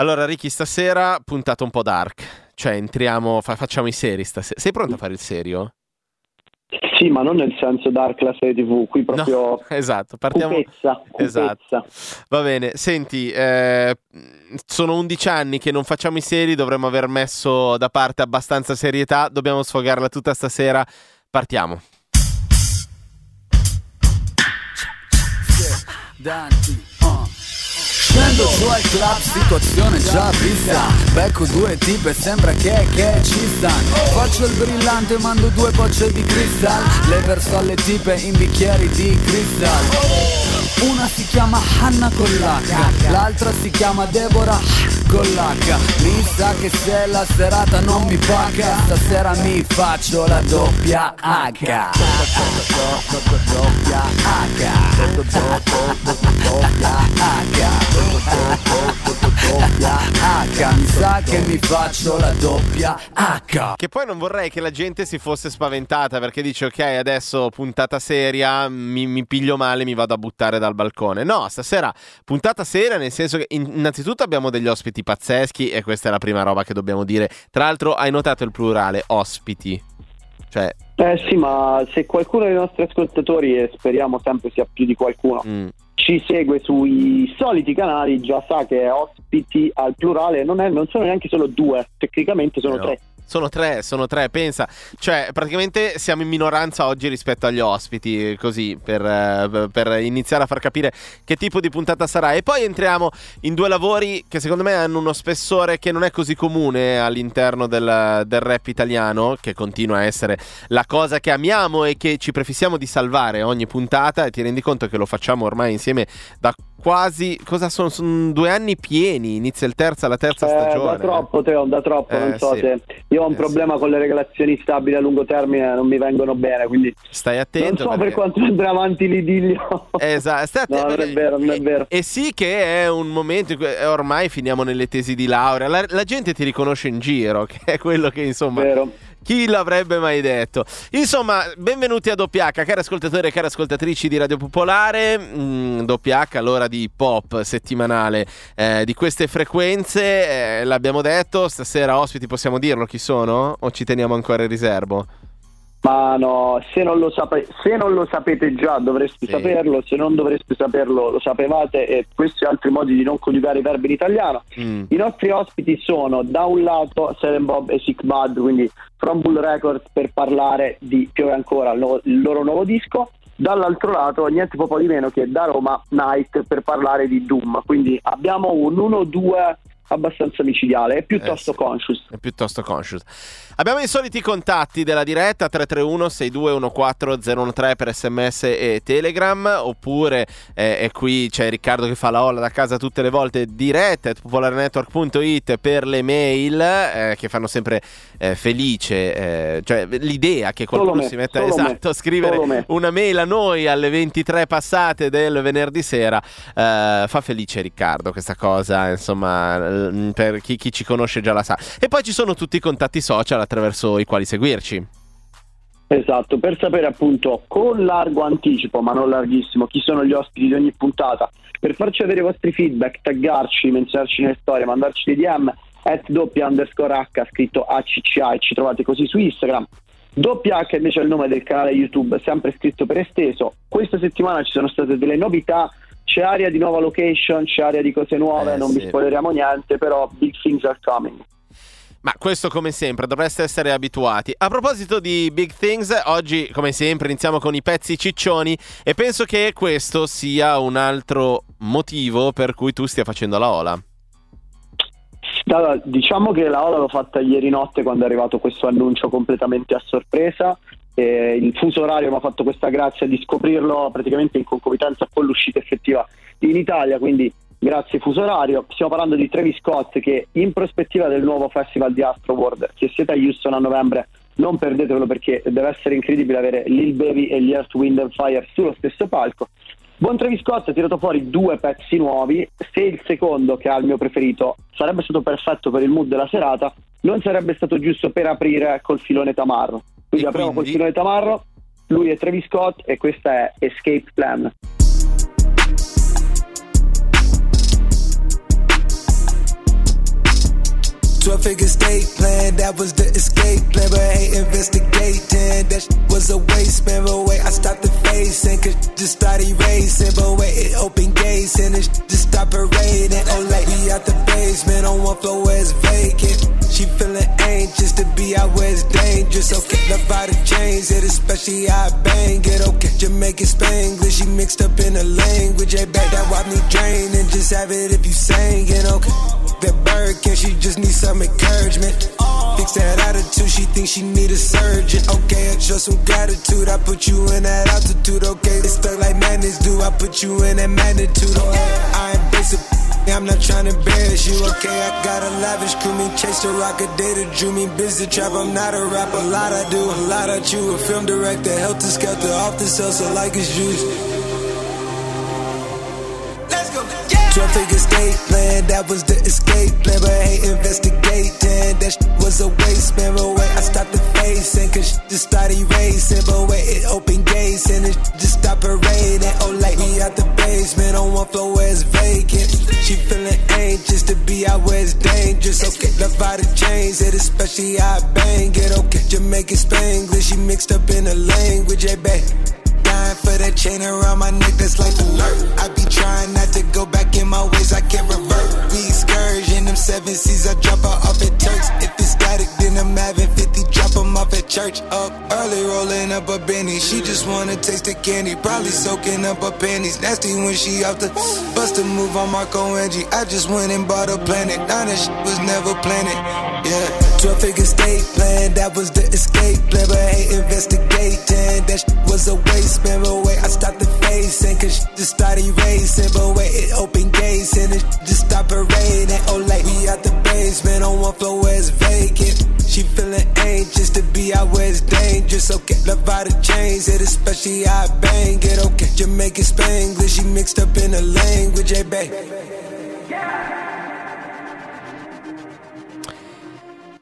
Allora, Ricky, stasera puntata un po' dark. Cioè, entriamo, fa- facciamo i seri stasera. Sei pronto a fare il serio? Sì, ma non nel senso dark la serie TV, qui proprio No, esatto, partiamo. cupezza, Esatto. cupezza. Va bene, senti, eh, sono 11 anni che non facciamo i seri, dovremmo aver messo da parte abbastanza serietà, dobbiamo sfogarla tutta stasera. Partiamo. Danti, uh. Scendo giù al club, situazione già vista Becco due tipe, sembra che, che ci stanno. Faccio il brillante, mando due bocce di cristal. Le verso alle tipe in bicchieri di cristal una si chiama Hanna con l'H, l'altra si chiama Deborah con l'H Mi sa che se la serata non mi paga, stasera mi faccio la doppia H Doppia H Mi sa che mi faccio la doppia H Che poi non vorrei che la gente si fosse spaventata perché dice ok adesso puntata seria, mi, mi piglio male, mi vado a buttare dal balcone. No, stasera puntata seria nel senso che in- innanzitutto abbiamo degli ospiti pazzeschi e questa è la prima roba che dobbiamo dire. Tra l'altro hai notato il plurale, ospiti. Cioè, Eh sì, ma se qualcuno dei nostri ascoltatori, e speriamo sempre sia più di qualcuno, mm, ci segue sui soliti canali, già sa che ospiti al plurale non, è- non sono neanche solo due, tecnicamente sono No. tre. Sono tre, sono tre, pensa. Cioè, praticamente siamo in minoranza oggi rispetto agli ospiti, così, per, eh, per iniziare a far capire che tipo di puntata sarà. E poi entriamo in due lavori che secondo me hanno uno spessore che non è così comune all'interno del, del rap italiano, che continua a essere la cosa che amiamo e che ci prefissiamo di salvare ogni puntata. E ti rendi conto che lo facciamo ormai insieme da quasi, cosa sono? Sono due anni pieni, inizia il terza, la terza Eh, stagione. da troppo, Teo, da troppo. Eh, non so sì. se io ho un Eh, problema con le relazioni stabili a lungo termine, non mi vengono bene, quindi Stai non attento. so per perché- quanto andrà avanti l'idillio. Esatto, stai No, attento, non è vero, non è vero. E, e sì che è un momento in cui eh, ormai finiamo nelle tesi di laurea, la, la gente ti riconosce in giro, che è quello che insomma... Vero. Chi l'avrebbe mai detto? Insomma, benvenuti a Doppia H, cari ascoltatori e cari ascoltatrici di Radio Popolare. Mm, Doppia H, l'ora di pop settimanale eh, di queste frequenze. eh, l'abbiamo detto, stasera ospiti possiamo dirlo chi sono? O ci teniamo ancora in riservo? Ma no, se non lo, sape- se non lo sapete già dovreste Sì. saperlo, se non dovreste saperlo lo sapevate e questi altri modi di non coniugare i verbi in italiano. Mm. I nostri ospiti sono da un lato Seren Bob e Sick Bud, quindi From Bull Records per parlare di Piove ancora, il, loro nuovo disco. Dall'altro lato niente po' di meno che da Roma Night per parlare di Doom. Quindi abbiamo un 1-2 abbastanza micidiale e piuttosto Eh conscious. È piuttosto conscious. Abbiamo i soliti contatti della diretta 331 6214 013 per sms e telegram oppure eh, è qui c'è Riccardo che fa la olla da casa tutte le volte diretta popolarnetwork.it per le mail eh, che fanno sempre eh, felice eh, cioè l'idea che qualcuno me, si metta me, esatto a scrivere me. una mail a noi alle 23 passate del venerdì sera eh, fa felice Riccardo questa cosa insomma per chi, chi ci conosce già la sa e poi ci sono tutti i contatti social attraverso i quali seguirci Esatto, per sapere appunto con largo anticipo, ma non larghissimo, chi sono gli ospiti di ogni puntata, per farci avere i vostri feedback, taggarci, menzionarci nelle storie, mandarci dei DM, at doppia underscore H, scritto ACCA e ci trovate così su Instagram. Doppia H invece è il nome del canale YouTube, sempre scritto per esteso. Questa settimana ci sono state delle novità, c'è area di nuova location, c'è area di cose nuove, Eh, non sì. vi spoileriamo niente, però big things are coming. Ma questo come sempre, dovreste essere abituati. A proposito di Big Things, oggi come sempre iniziamo con i pezzi ciccioni e penso che questo sia un altro motivo per cui tu stia facendo la ola. Diciamo che la Ola l'ho fatta ieri notte quando è arrivato questo annuncio completamente a sorpresa. E il fuso orario mi ha fatto questa grazia di scoprirlo praticamente in concomitanza con l'uscita effettiva in Italia, quindi grazie fuso orario. Stiamo parlando di Travis Scott che in prospettiva del nuovo festival di Astro World, se siete a Houston a novembre non perdetevelo perché deve essere incredibile avere Lil Baby e gli Earth, Wind and Fire sullo stesso palco. Buon Travis Scott ha tirato fuori due pezzi nuovi, se il secondo, che ha il mio preferito, sarebbe stato perfetto per il mood della serata, non sarebbe stato giusto per aprire col filone Tamarro. Quindi E apriamo quindi? col filone Tamarro, lui è Travis Scott e questa è Escape Plan. 12 figure state plan, that was the escape plan. But I ain't investigating, that was a waste, man. But wait, I stopped the facing, cause just started racing. But wait, it opened gates and it just stopped parading. Oh, like we out the basement on one floor where it's vacant. She feeling anxious to be out where it's dangerous. Okay, love by the chains, it especially I bang it. Oh, okay, Jamaican Spanglish, she mixed up in the language. Hey, back that wipe me drain and just have it if you sang it. Okay, that bird can she just need some encouragement. Fix that attitude, she thinks she need a surgeon. Okay, I show some gratitude. I put you in that altitude. Okay, it's stuck like madness do. I put you in that magnitude. Okay, I ain't basic. I'm not trying to embarrass you, okay? I got a lavish crew, me chase the rock, rocket, data drew me busy trap. I'm not a rapper, a lot I do, a lot I chew. A film director, helter skelter, off the cells, like it's juice. 12 figure state plan, that was the escape plan. But hate investigating, that shit was a waste, man. But wait, I stopped the facing, cause shit just started racing. But wait, it opened gates and it just stopped parading. Oh, like me out the basement on one floor where it's vacant. She feeling anxious to be out where it's dangerous. Okay, love by the chains, it especially I bang it. Okay, Jamaican Spanglish, she mixed up in the language, hey, babe dying for that chain around my neck, that's like alert. I be trying not to go back in my ways, I can't revert. We excursion, them seven seas, I drop her off at Turks. If it's static, then I'm having 50, drop them off at church. Up early, rolling up a Benny. She just wanna taste the candy, probably soaking up her panties. Nasty when she off the bust a move on Marco Angie. I just went and bought a planet. Now that shit was never planted. Yeah, 12 figure state plan, that was the escape plan, but hate investigating. That shit was a waste spin, but wait, I stopped the facing, cause she just started racing, but wait, it opened gates and it just stopped raining. Oh, like we out the basement on one floor where it's vacant. She feeling anxious to be out where it's dangerous. Okay, love out the chains, it especially I bang it. Okay, Jamaican Spanglish, she mixed up in the language, hey, babe.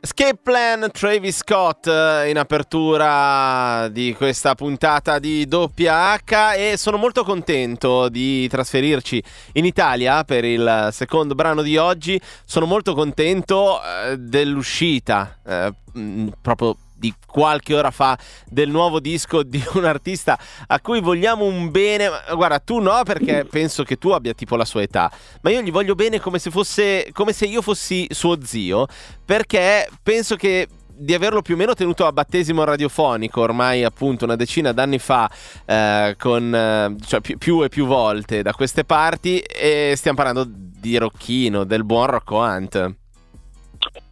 Escape Plan Travis Scott eh, in apertura di questa puntata di doppia H e sono molto contento di trasferirci in Italia per il secondo brano di oggi. Sono molto contento eh, dell'uscita eh, proprio di qualche ora fa del nuovo disco di un artista a cui vogliamo un bene. Guarda, tu no, perché penso che tu abbia tipo la sua età, ma io gli voglio bene come se fosse come se io fossi suo zio, perché penso che di averlo più o meno tenuto a battesimo radiofonico ormai appunto una decina d'anni fa eh, con eh, cioè, più, più, e più volte da queste parti e stiamo parlando di Rocchino, del buon Rocco Hunt.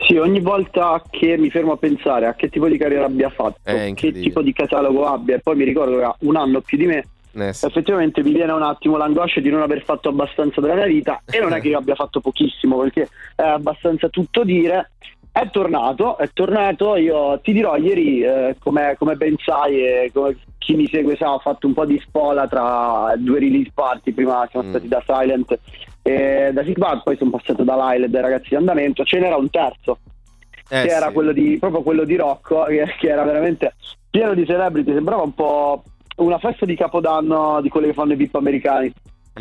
Sì, ogni volta che mi fermo a pensare a che tipo di carriera abbia fatto, che tipo di catalogo abbia, e poi mi ricordo che ha un anno più di me, eh sì. effettivamente mi viene un attimo l'angoscia di non aver fatto abbastanza della mia vita e non è che io abbia fatto pochissimo perché è abbastanza tutto dire. È tornato, è tornato, io ti dirò ieri eh, come, come ben sai e come chi mi segue sa ho fatto un po' di spola tra due release party, prima siamo mm. stati da Silent e da Sigmund, poi sono passato da Lyle e dai ragazzi di andamento, ce n'era un terzo eh, che sì. era quello di, proprio quello di Rocco, che, che, era veramente pieno di celebrity, sembrava un po' una festa di capodanno di quelle che fanno i VIP americani.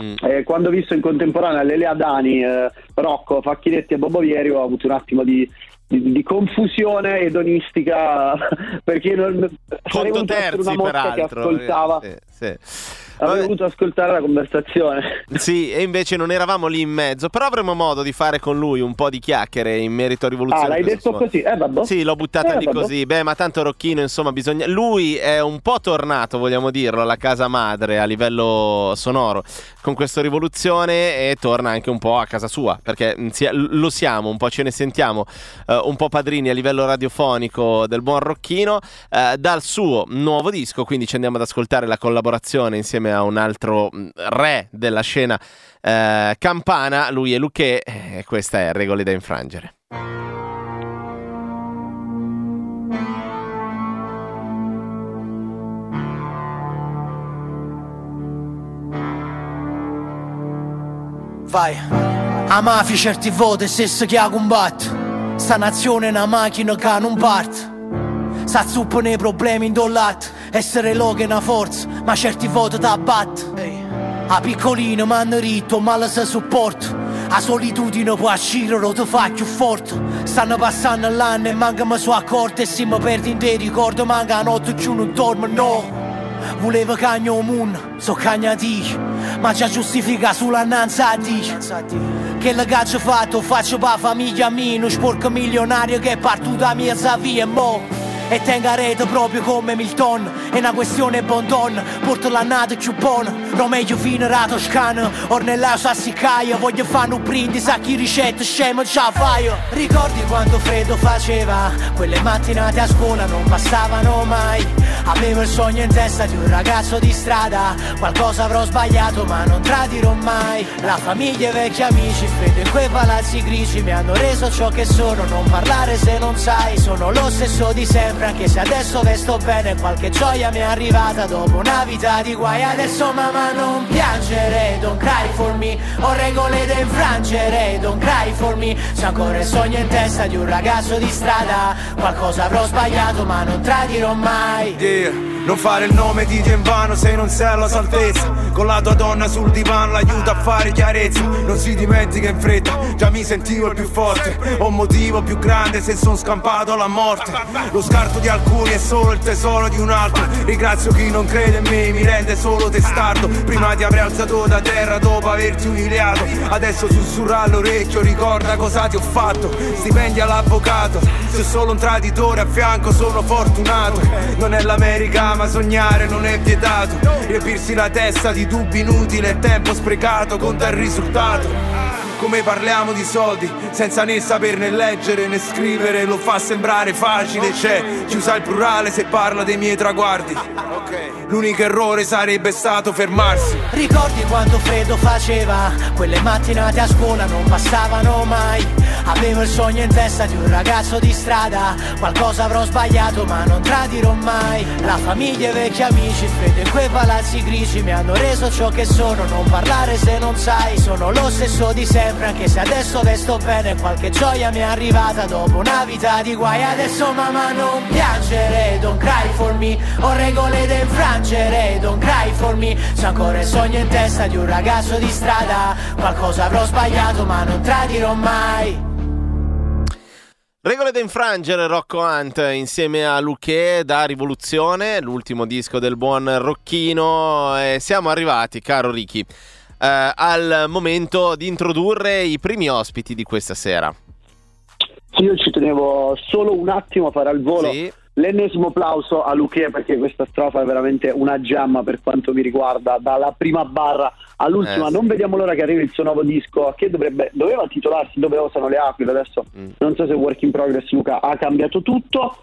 Mm. Eh, quando ho visto in contemporanea Lele Adani, eh, Rocco, Facchinetti e Bobo Vieri ho avuto un attimo di, di, di confusione edonistica perché non Conto terzi, una mosca che ascoltava eh, sì, sì. Avrei voluto ascoltare la conversazione. Sì, e invece non eravamo lì in mezzo. Però avremo modo di fare con lui un po' di chiacchiere in merito a rivoluzione. Ah, l'hai detto suono. così? Eh, vabbè. Sì, l'ho buttata eh, lì così. Beh, ma tanto Rocchino, insomma, bisogna. Lui è un po' tornato, vogliamo dirlo, alla casa madre a livello sonoro con questa rivoluzione e torna anche un po' a casa sua. Perché mm, lo siamo, un po' ce ne sentiamo, uh, un po' padrini a livello radiofonico del buon Rocchino. Uh, dal suo nuovo disco, quindi ci andiamo ad ascoltare la collaborazione insieme insieme a un altro mm, re della scena eh, campana, lui è Luque e questa è Regole da infrangere. Vai, a mafia certi voti stesso che ha combattuto Sta nazione è una macchina che non parte Sa zuppo nei problemi indollati Essere logo è una forza, ma certi voti ti abbatte A piccolino m'hanno ritto, male se supporto La solitudine può uscire, lo ti fa più forte. Stanno passando l'anno e manca mi sono accorto e se mi perdi in te ricordo manca la notte più non dormo, no. Volevo cagno moon, so cagna di. Ma già giustifica sulla nanza di. Che le caccio fatto, faccio pa famiglia mia Uno sporco milionario che è partito da mia via e mo' E tenga rete proprio come Milton. È una questione bon ton. Porto l'annata più buona Non meglio finirà Toscana Ornella sassicaia Voglio fare un brindisi a chi ricette scemo già fai Ricordi quanto freddo faceva? Quelle mattinate a scuola non passavano mai. Avevo il sogno in testa di un ragazzo di strada. Qualcosa avrò sbagliato ma non tradirò mai. La famiglia e vecchi amici Freddo in quei palazzi grigi Mi hanno reso ciò che sono. Non parlare se non sai Sono lo stesso di sempre sempre anche se adesso vesto bene qualche gioia mi è arrivata dopo una vita di guai. Adesso mamma non piangere don't cry for me. Ho regole da infrangere don't cry for me. Se ancora il sogno in testa di un ragazzo di strada. Qualcosa avrò sbagliato ma non tradirò mai. Yeah. Non fare il nome di Dio in vano se non sei alla saltezza. Con la tua donna sul divano l'aiuta a fare chiarezza. Non si dimentica in fretta, già mi sentivo il più forte. Ho un motivo più grande se son scampato alla morte. Lo scarto di alcuni è solo il tesoro di un altro. Ringrazio chi non crede in me, mi rende solo testardo. Prima ti avrei alzato da terra dopo averti umiliato. Adesso sussurra all'orecchio, ricorda cosa ti ho fatto. Stipendi all'avvocato, se solo un traditore a fianco sono fortunato. Non è l'America ma sognare non è vietato. Riempirsi la testa di dubbi inutili e tempo sprecato conta il risultato. Come parliamo di soldi senza né saperne leggere né scrivere lo fa sembrare facile c'è chi usa il plurale se parla dei miei traguardi. L'unico errore sarebbe stato fermarsi. Ricordi quanto freddo faceva? Quelle mattinate a scuola non passavano mai avevo il sogno in testa di un ragazzo di strada. Qualcosa avrò sbagliato ma non tradirò mai. La famiglia e vecchi amici freddo in quei palazzi grigi mi hanno reso ciò che sono. Non parlare se non sai sono lo stesso di sempre anche se adesso vesto bene. Qualche gioia mi è arrivata dopo una vita di guai. Adesso mamma non piangere don't cry for me. Ho regole da infrangere don't cry for me. Se ancora il sogno in testa di un ragazzo di strada. Qualcosa avrò sbagliato ma non tradirò mai Regole da infrangere Rocco Hunt insieme a Luque da Rivoluzione, l'ultimo disco del buon Rocchino. E siamo arrivati, caro Ricky, eh, al momento di introdurre i primi ospiti di questa sera. Sì, io ci tenevo solo un attimo a fare al volo. Sì. L'ennesimo applauso a Luque perché questa strofa è veramente una gemma per quanto mi riguarda, dalla prima barra all'ultima. Eh, sì. Non vediamo l'ora che arrivi il suo nuovo disco che dovrebbe, doveva titolarsi Dove osano le aquile. Adesso mm. non so se Work in Progress Luca ha cambiato tutto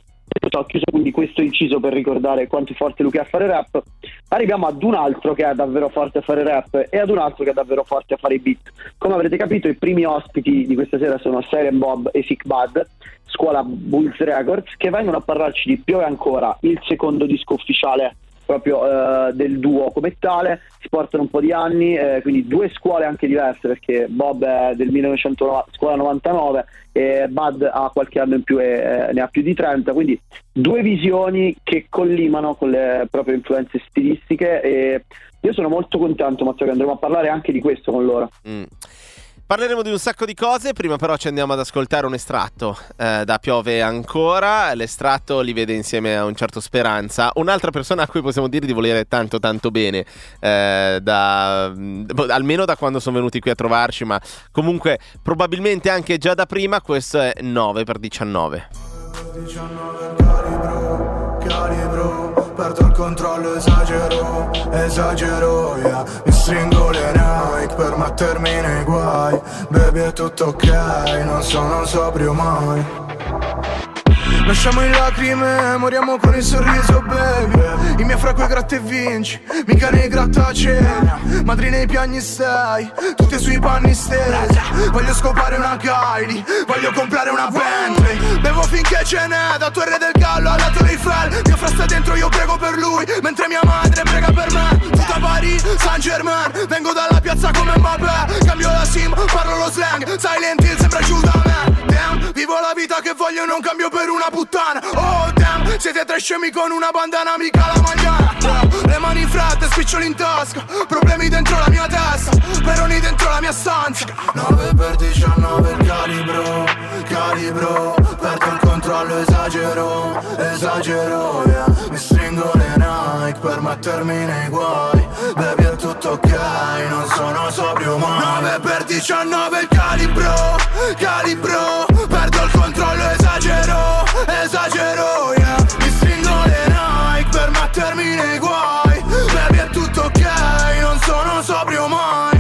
ho chiuso quindi questo inciso per ricordare quanto forte Luca è a fare rap. Arriviamo ad un altro che è davvero forte a fare rap e ad un altro che è davvero forte a fare beat. Come avrete capito, i primi ospiti di questa sera sono Siren Bob e Sick Bad, scuola Bulls Records, che vengono a parlarci di Piove Ancora, il secondo disco ufficiale proprio eh, del duo come tale, si portano un po' di anni, eh, quindi due scuole anche diverse perché Bob è del 1990, scuola 99 e Bud ha qualche anno in più e eh, ne ha più di 30, quindi due visioni che collimano con le proprie influenze stilistiche e io sono molto contento Matteo che andremo a parlare anche di questo con loro. Mm. Parleremo di un sacco di cose, prima però ci andiamo ad ascoltare un estratto eh, da Piove ancora, l'estratto li vede insieme a un certo Speranza, un'altra persona a cui possiamo dire di volere tanto tanto bene, eh, da, almeno da quando sono venuti qui a trovarci, ma comunque probabilmente anche già da prima, questo è 9 per 19. 19 calibro, calibro perdo il controllo, esagero, esagero, yeah. Mi stringo le Nike per mettermi nei guai. Baby è tutto ok, non sono sobrio mai Lasciamo in lacrime, moriamo con il sorriso, baby. I miei fra quei gratta e vinci, mica nei grattacieli Madri nei piani stai, tutte sui panni stesi. Voglio scopare una Kylie, voglio comprare una Bentley. Bevo finché ce n'è, da Torre del Gallo alla Torre Eiffel. Mio fra sta dentro, io prego per lui, mentre mia madre prega per me. Tutta Paris, Saint Germain, vengo dalla piazza come Mbappé. Cambio la sim, parlo lo slang, Silent Hill sembra giù da me Damn, vivo la vita che voglio, non cambio per una puttana. Oh damn, Siete tre scemi con una bandana mica la mangiana. Le mani in fretta e spiccioli in tasca Problemi dentro la mia testa Peroni dentro la mia stanza. 9 per 19 il calibro Calibro Perdo il controllo esagero Esagero yeah. Mi stringo le Nike per mettermi nei guai. Baby è tutto ok Non sono sobrio mai. 9 per 19 il calibro Calibro esagero yeah. Mi stringo le Nike per mettermi nei guai Baby è tutto ok Non sono sobrio mai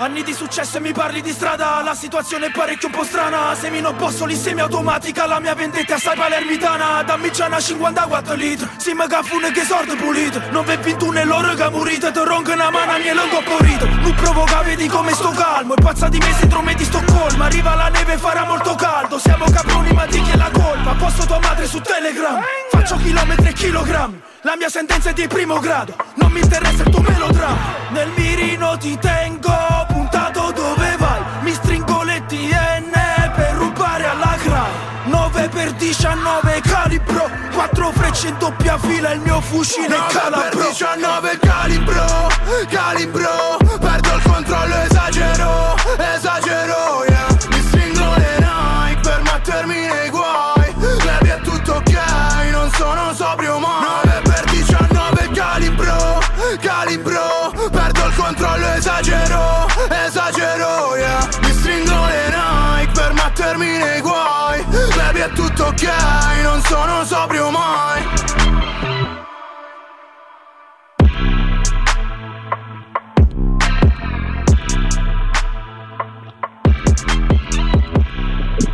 Anni di successo e mi parli di strada. La situazione è parecchio un po' strana. Semino bossoli semiautomatica La mia vendetta è assai palermitana. Dammi già una 54 litri. Si mi caffune che sorte pulito. Non ve pinto nell'oro che morite Te ronca una mano a mia lungo porito Non provoca vedi come sto calmo. E pazza di me sindrome di Stoccolma. Arriva la neve e farà molto caldo. Siamo caproni ma di chi è la colpa? Posto tua madre su Telegram. Faccio chilometri e chilogrammi. La mia sentenza è di primo grado. Non mi interessa il tuo melodramma Nel mirino ti tengo puntato dove vai? Mi stringo le TN per rubare alla CRAI 9 per 19 calibro. 4 frecce in doppia fila Il mio fucile calabro. 19 calibro Calibro. Perdo il controllo esagero Esagero yeah. Mi stringo le Nike per mettermi nei guai. Baby è tutto ok Non sono sobrio mai. 9 per 19 calibro Calibro. Perdo il controllo Esagero ok Non sono sobrio mai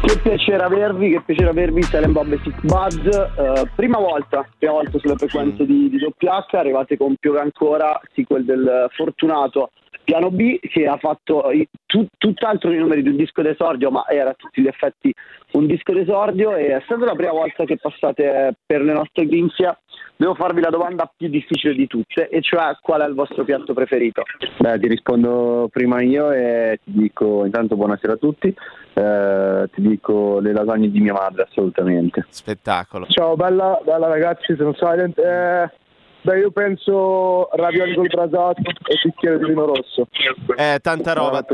Che piacere avervi, che piacere avervi Silent Bob e Sick Buzz. Eh, prima volta, prima volta sulle frequenze di, di WH, arrivate con Piove ancora, sequel del fortunato Piano B che ha fatto i- tu- tutt'altro i numeri di un disco d'esordio, ma era a tutti gli effetti un disco d'esordio e essendo la prima volta che passate per le nostre grinzia, devo farvi la domanda più difficile di tutte, e cioè qual è il vostro piatto preferito? Beh, ti rispondo prima io e ti dico intanto buonasera a tutti. Eh, ti dico le lasagne di mia madre, assolutamente. Spettacolo. Ciao, bella, bella ragazzi, sono Silent. Eh, beh, io penso ravioli col brasato e bicchiere di vino rosso. Eh, tanta roba.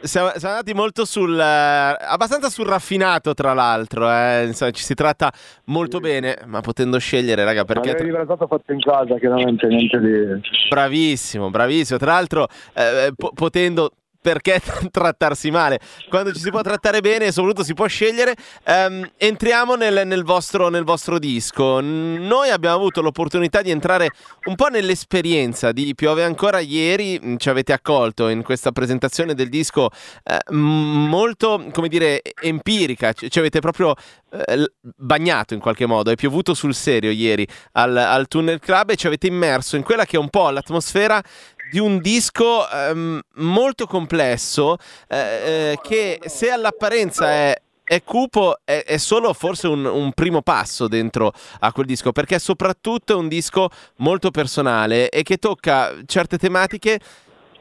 Siamo, siamo andati molto sul. eh, abbastanza sul raffinato, tra l'altro. eh, insomma, ci si tratta molto bene, ma potendo scegliere, raga, perché. Ravioli di brasato fatto in casa, chiaramente, niente di... Bravissimo, bravissimo. Tra l'altro, eh, po- potendo. Perché trattarsi male? Quando ci si può trattare bene e soprattutto si può scegliere, ehm, entriamo nel, nel vostro, nel vostro disco. Noi abbiamo avuto l'opportunità di entrare un po' nell'esperienza di Piove ancora ieri, mh, ci avete accolto in questa presentazione del disco eh, molto, come dire, empirica, ci, avete proprio eh, bagnato in qualche modo, è piovuto sul serio ieri al, al Tunnel Club e ci avete immerso in quella che è un po' l'atmosfera di un disco ehm, molto complesso eh, eh, che se all'apparenza è è cupo, è, è solo forse un, un primo passo dentro a quel disco, perché soprattutto è un disco molto personale e che tocca certe tematiche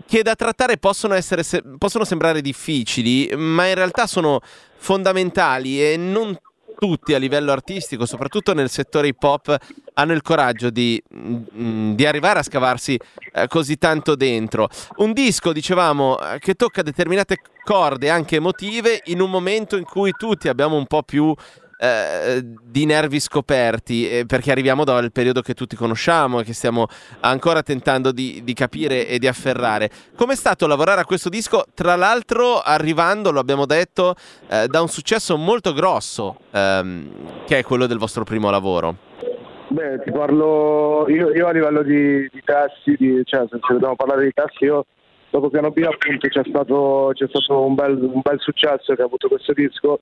che da trattare possono, essere se- possono sembrare difficili, ma in realtà sono fondamentali e non tutti a livello artistico, soprattutto nel settore hip hop, hanno il coraggio di, mm, di arrivare a scavarsi eh, così tanto dentro. Un disco, dicevamo, eh, che tocca determinate corde anche emotive in un momento in cui tutti abbiamo un po' più eh, di nervi scoperti eh, perché arriviamo dal periodo che tutti conosciamo e che stiamo ancora tentando di, di capire e di afferrare. Com'è stato lavorare a questo disco? Tra l'altro arrivando, lo abbiamo detto, eh, da un successo molto grosso ehm, che è quello del vostro primo lavoro. Beh, ti parlo io, io a livello di, di testi, di, cioè se dobbiamo parlare di testi, io dopo Piano B appunto c'è stato, c'è stato un, bel, un bel successo che ha avuto questo disco.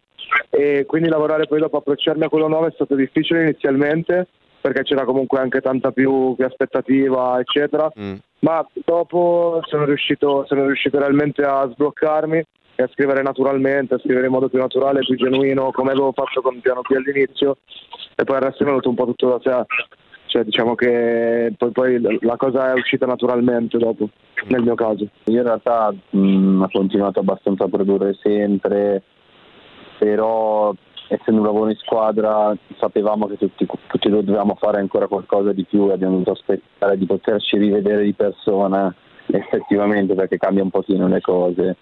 E quindi lavorare poi dopo approcciarmi a quello nuovo è stato difficile inizialmente perché c'era comunque anche tanta più, più aspettativa eccetera. Mm. ma dopo sono riuscito, sono riuscito realmente a sbloccarmi e a scrivere naturalmente, a scrivere in modo più naturale, più genuino come avevo fatto con Piano B all'inizio. E poi il resto è venuto un po' tutto da sé cioè diciamo che poi, poi la cosa è uscita naturalmente dopo nel mio caso. Io in realtà mh, ho continuato abbastanza a produrre sempre, però essendo un lavoro in squadra sapevamo che tutti, tutti dovevamo fare ancora qualcosa di più e abbiamo dovuto aspettare di poterci rivedere di persona effettivamente perché cambia un pochino le cose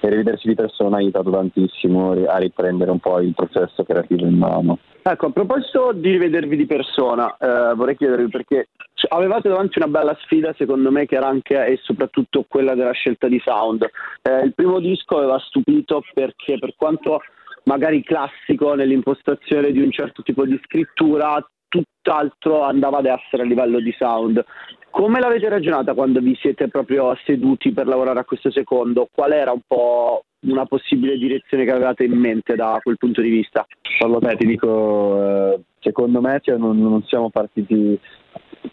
e rivedersi di persona ha aiutato tantissimo a riprendere un po' il processo creativo in mano. Ecco, a proposito di rivedervi di persona, eh, vorrei chiedervi perché avevate davanti una bella sfida secondo me che era anche e soprattutto quella della scelta di sound. Eh, il primo disco aveva stupito perché per quanto magari classico nell'impostazione di un certo tipo di scrittura, tutt'altro andava ad essere a livello di sound. Come l'avete ragionata quando vi siete proprio seduti per lavorare a questo secondo? Qual era un po' una possibile direzione che avevate in mente da quel punto di vista? Allora, ti dico, eh, secondo me cioè, non, non siamo partiti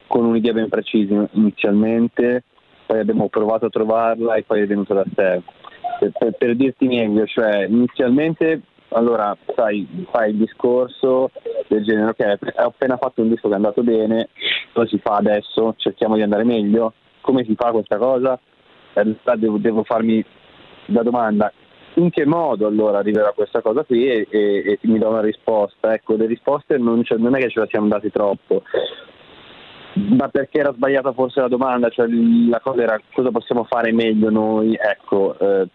con un'idea ben precisa inizialmente, poi abbiamo provato a trovarla e poi è venuta da sé. Per, per, per dirti meglio, cioè inizialmente allora sai, fai il discorso del genere, ok, ho appena fatto un disco che è andato bene, cosa si fa adesso? Cerchiamo di andare meglio? Come si fa questa cosa? Devo, devo farmi la domanda, in che modo allora arriverà questa cosa qui e, e, e mi dà una risposta? Ecco, le risposte non, cioè, non, è che ce la siamo dati troppo, ma perché era sbagliata forse la domanda, cioè la cosa era cosa possiamo fare meglio noi? Ecco, eh,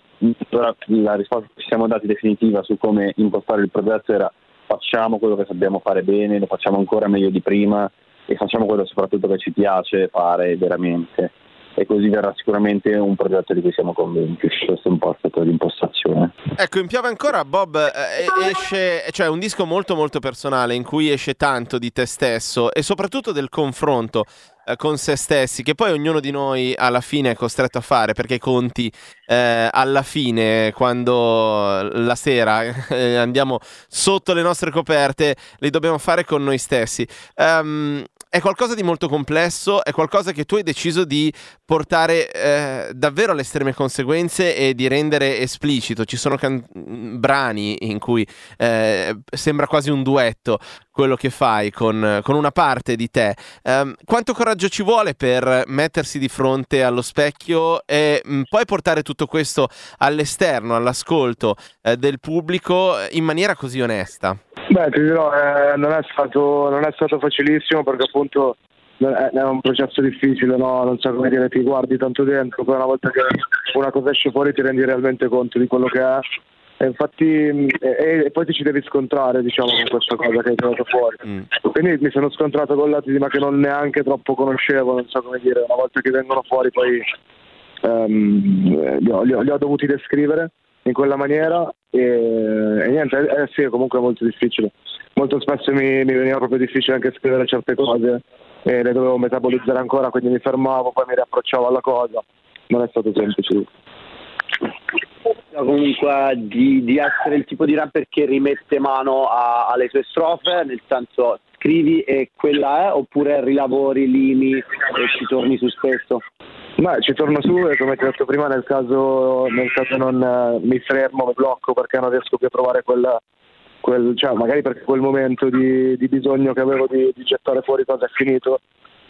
la risposta che ci siamo dati definitiva su come impostare il progetto era facciamo quello che sappiamo fare bene, lo facciamo ancora meglio di prima e facciamo quello soprattutto che ci piace fare veramente e così verrà sicuramente un progetto di cui siamo convinti. Questo è un po' stato l'impostazione. Ecco, in Piove ancora Bob eh, esce, cioè un disco molto molto personale in cui esce tanto di te stesso e soprattutto del confronto eh, con se stessi, che poi ognuno di noi alla fine è costretto a fare, perché i conti eh, alla fine, quando la sera eh, andiamo sotto le nostre coperte, li dobbiamo fare con noi stessi. Um, è qualcosa di molto complesso, è qualcosa che tu hai deciso di portare eh, davvero alle estreme conseguenze e di rendere esplicito. Ci sono can- brani in cui eh, sembra quasi un duetto quello che fai con, con una parte di te. Um, quanto coraggio ci vuole per mettersi di fronte allo specchio e mh, mm, poi portare tutto questo all'esterno, all'ascolto eh, del pubblico in maniera così onesta? Beh, ti dirò, eh, non, è stato, non, è stato, facilissimo perché appunto è un processo difficile, no? non so come dire, ti guardi tanto dentro, poi una volta che una cosa esce fuori ti rendi realmente conto di quello che è. E infatti, e, e poi ti ci devi scontrare diciamo, con questa cosa che hai trovato fuori. Mm. Quindi mi sono scontrato con lati ma che non neanche troppo conoscevo, non so come dire, una volta che vengono fuori poi um, li, ho, li, ho, li ho dovuti descrivere in quella maniera e, e niente, eh, sì, comunque molto difficile. Molto spesso mi, mi, veniva proprio difficile anche scrivere certe cose e le dovevo metabolizzare ancora, quindi mi fermavo, poi mi riapprocciavo alla cosa. Non è stato semplice. Comunque di, di essere il tipo di rapper che rimette mano a, alle sue strofe, nel senso scrivi e quella è, oppure rilavori, limi e ci torni su spesso? Beh, ci torno su e come ti ho detto prima, nel caso, nel caso non uh, mi fermo, mi blocco perché non riesco più a trovare quella, quel, cioè magari perché quel momento di, di bisogno che avevo di, di, gettare fuori cosa è finito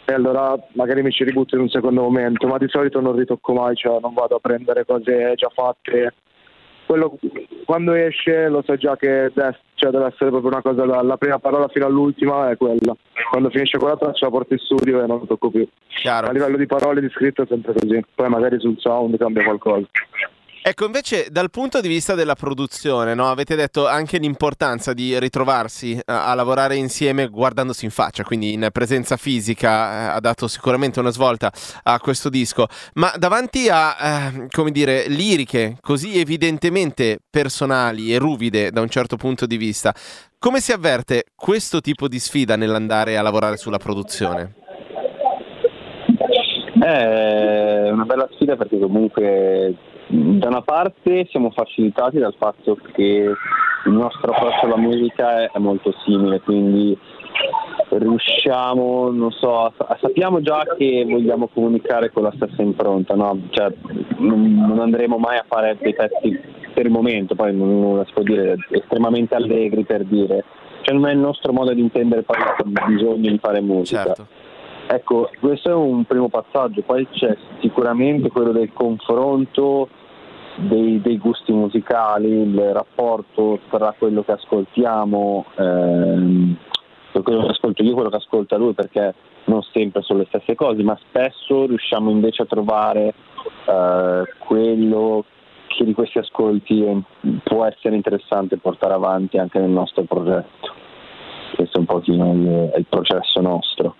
e allora magari mi ci ributto in un secondo momento, ma di solito non ritocco mai, cioè non vado a prendere cose già fatte quello, quando esce lo so già che deve, cioè deve essere proprio una cosa dalla prima parola fino all'ultima è quella. Quando finisce quella traccia la porto in studio e non lo tocco più. Chiaro. A livello di parole di scritto è sempre così. Poi magari sul sound cambia qualcosa. Ecco, invece dal punto di vista della produzione, no? avete detto anche l'importanza di ritrovarsi a, a, lavorare insieme guardandosi in faccia, quindi in presenza fisica eh, ha dato sicuramente una svolta a questo disco, ma davanti a, eh, come dire, liriche così evidentemente personali e ruvide da un certo punto di vista, come si avverte questo tipo di sfida nell'andare a lavorare sulla produzione? È una bella sfida perché comunque da una parte siamo facilitati dal fatto che il nostro approccio alla musica è molto simile, quindi riusciamo, non so, sappiamo già che vogliamo comunicare con la stessa impronta, no? cioè, non, andremo mai a fare dei pezzi per il momento, poi non, si può dire estremamente allegri per dire, cioè non è il nostro modo di intendere poi il bisogno di fare musica. Certo. Ecco, questo è un primo passaggio, poi c'è sicuramente quello del confronto dei, dei, gusti musicali, il rapporto tra quello che ascoltiamo, ehm, quello che ascolto io e quello che ascolta lui, perché non sempre sono le stesse cose, ma spesso riusciamo invece a trovare eh, quello che di questi ascolti può essere interessante portare avanti anche nel nostro progetto. Questo è un pochino il, il processo nostro,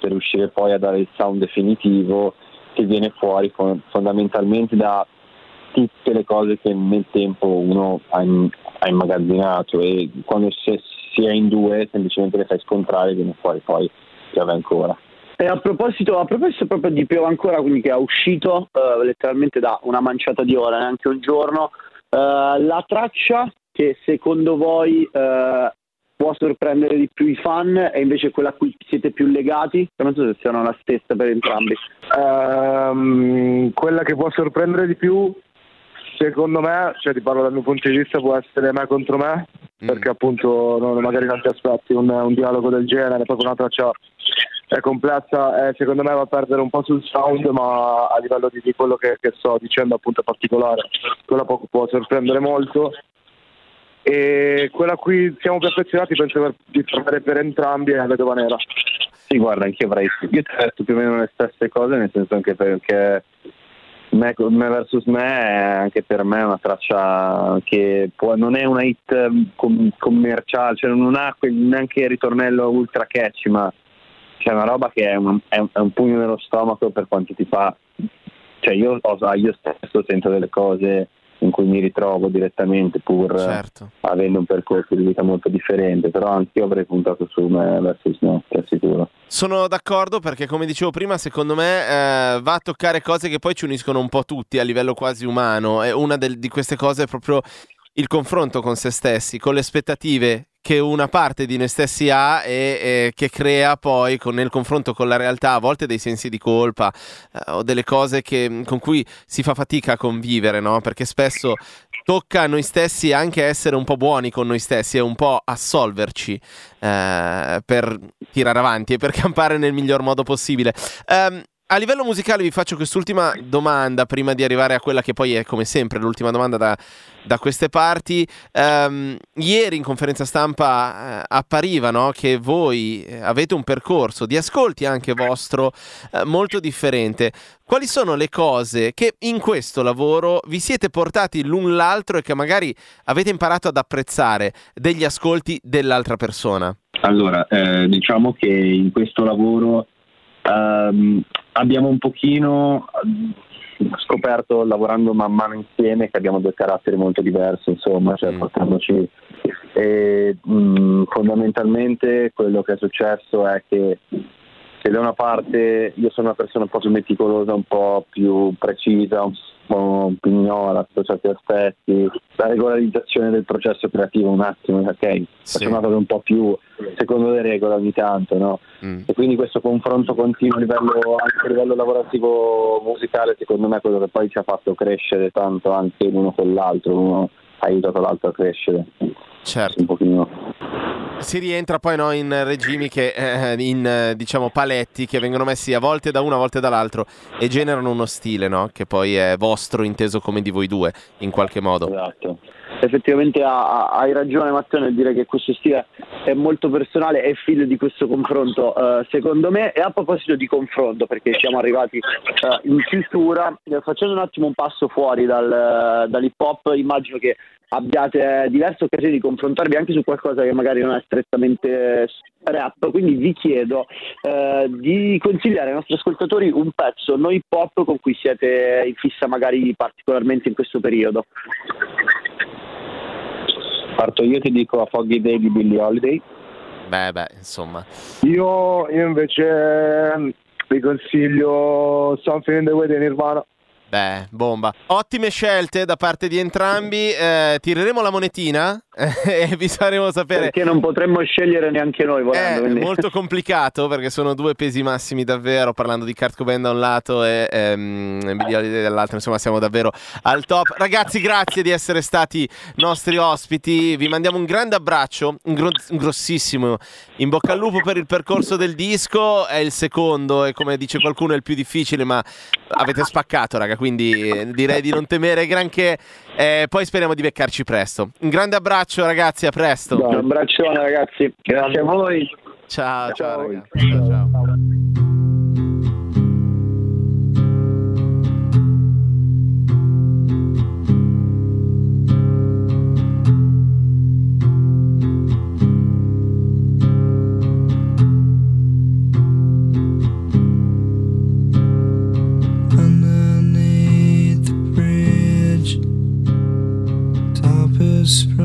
per riuscire poi a dare il sound definitivo che viene fuori fondamentalmente da tutte le cose che nel tempo uno ha, in, ha immagazzinato e quando si, si è in due semplicemente le fai scontrare e viene fuori poi piove ancora. E a proposito, a proposito proprio di Piove ancora, quindi che è uscito uh, letteralmente da una manciata di ore, neanche un giorno, uh, la traccia che secondo voi uh, può sorprendere di più i fan e invece quella a cui siete più legati? Non so se siano la stessa per entrambi. Um, quella che può sorprendere di più, secondo me, cioè ti parlo dal mio punto di vista, può essere me contro me, mm. perché appunto no, magari non ti aspetti un, un dialogo del genere, proprio una traccia è complessa e secondo me va a perdere un po' sul sound ma a livello di, di quello che, che, sto dicendo appunto è particolare. Quella può, può, sorprendere molto. E quella a cui siamo più affezionati penso di trovare per entrambi è la vedova nera. Sì guarda anche io avrei io ti ho detto più o meno le stesse cose nel senso anche perché me, me versus me anche per me è una traccia che può, non è una hit com, commerciale cioè non ha neanche il ritornello ultra catchy ma c'è una roba che è un, è un, è un pugno nello stomaco per quanto ti fa. Cioè io, io stesso sento delle cose in cui mi ritrovo direttamente pur certo. avendo un percorso di vita molto differente, però anche io avrei puntato su me versus no, ti assicuro. Sono d'accordo perché come dicevo prima, secondo me eh, va a toccare cose che poi ci uniscono un po' tutti a livello quasi umano e una del, di queste cose è proprio il confronto con se stessi, con le aspettative che una parte di noi stessi ha e, e che crea poi con, nel confronto con la realtà a volte dei sensi di colpa eh, o delle cose che, con cui si fa fatica a convivere, no? Perché spesso tocca a noi stessi anche essere un po' buoni con noi stessi e un po' assolverci eh, per tirare avanti e per campare nel miglior modo possibile. Um, a livello musicale vi faccio quest'ultima domanda prima di arrivare a quella che poi è come sempre l'ultima domanda da, da queste parti. Um, ieri in conferenza stampa uh, appariva no, che voi eh, avete un percorso di ascolti anche vostro uh, molto differente. Quali sono le cose che in questo lavoro vi siete portati l'un l'altro e che magari avete imparato ad apprezzare degli ascolti dell'altra persona? Allora, eh, diciamo che in questo lavoro um, abbiamo un pochino ehm, scoperto lavorando man mano insieme che abbiamo due caratteri molto diversi, insomma, cioè mm. portandoci e mh, fondamentalmente quello che è successo è che se da una parte io sono una persona un po' più meticolosa, un po' più precisa, un po' pignola sotto certi aspetti, la regolarizzazione del processo creativo un attimo, ok? Sì. Faccio una cosa un po' più secondo le regole ogni tanto, no? Mm. E quindi questo confronto continuo a livello, anche a livello lavorativo musicale secondo me è quello che poi ci ha fatto crescere tanto anche l'uno con l'altro, uno ha aiutato l'altro a crescere. Certo. Un pochino si rientra poi no, in regimi che, eh, in diciamo paletti che vengono messi a volte da uno, a volte dall'altro e generano uno stile no? che poi è vostro, inteso come di voi due in qualche modo. Esatto. Effettivamente hai ragione Matteo nel dire che questo stile è molto personale e figlio di questo confronto uh, secondo me e a proposito di confronto perché siamo arrivati uh, in chiusura facendo un attimo un passo fuori dal, dall'hip hop immagino che abbiate diverse occasioni di confrontarvi anche su qualcosa che magari non è strettamente rap, quindi vi chiedo eh, di consigliare ai nostri ascoltatori un pezzo no hip hop con cui siete in fissa magari particolarmente in questo periodo. Parto io ti dico a Foggy Day di Billy Holiday. Beh, beh, insomma. Io, io invece vi consiglio Something in the Way di Nirvana. Beh, bomba. Ottime scelte da parte di entrambi. Eh, tireremo la monetina e vi faremo sapere. Perché non potremmo scegliere neanche noi volendo. È quindi. molto complicato perché sono due pesi massimi davvero, parlando di Kurt Cobain da un lato e ehm, Holiday dall'altro, insomma siamo davvero al top. Ragazzi grazie di essere stati nostri ospiti, vi mandiamo un grande abbraccio, un, gro- un grossissimo in bocca al lupo per il percorso del disco, è il secondo e come dice qualcuno è il più difficile ma avete spaccato raga, quindi eh, direi di non temere granché, eh, poi speriamo di beccarci presto. Un grande abbraccio ragazzi, a presto. Un abbraccione ragazzi, grazie a voi. Ciao, ciao, Ciao. ragazzi. Ciao, ciao. underneath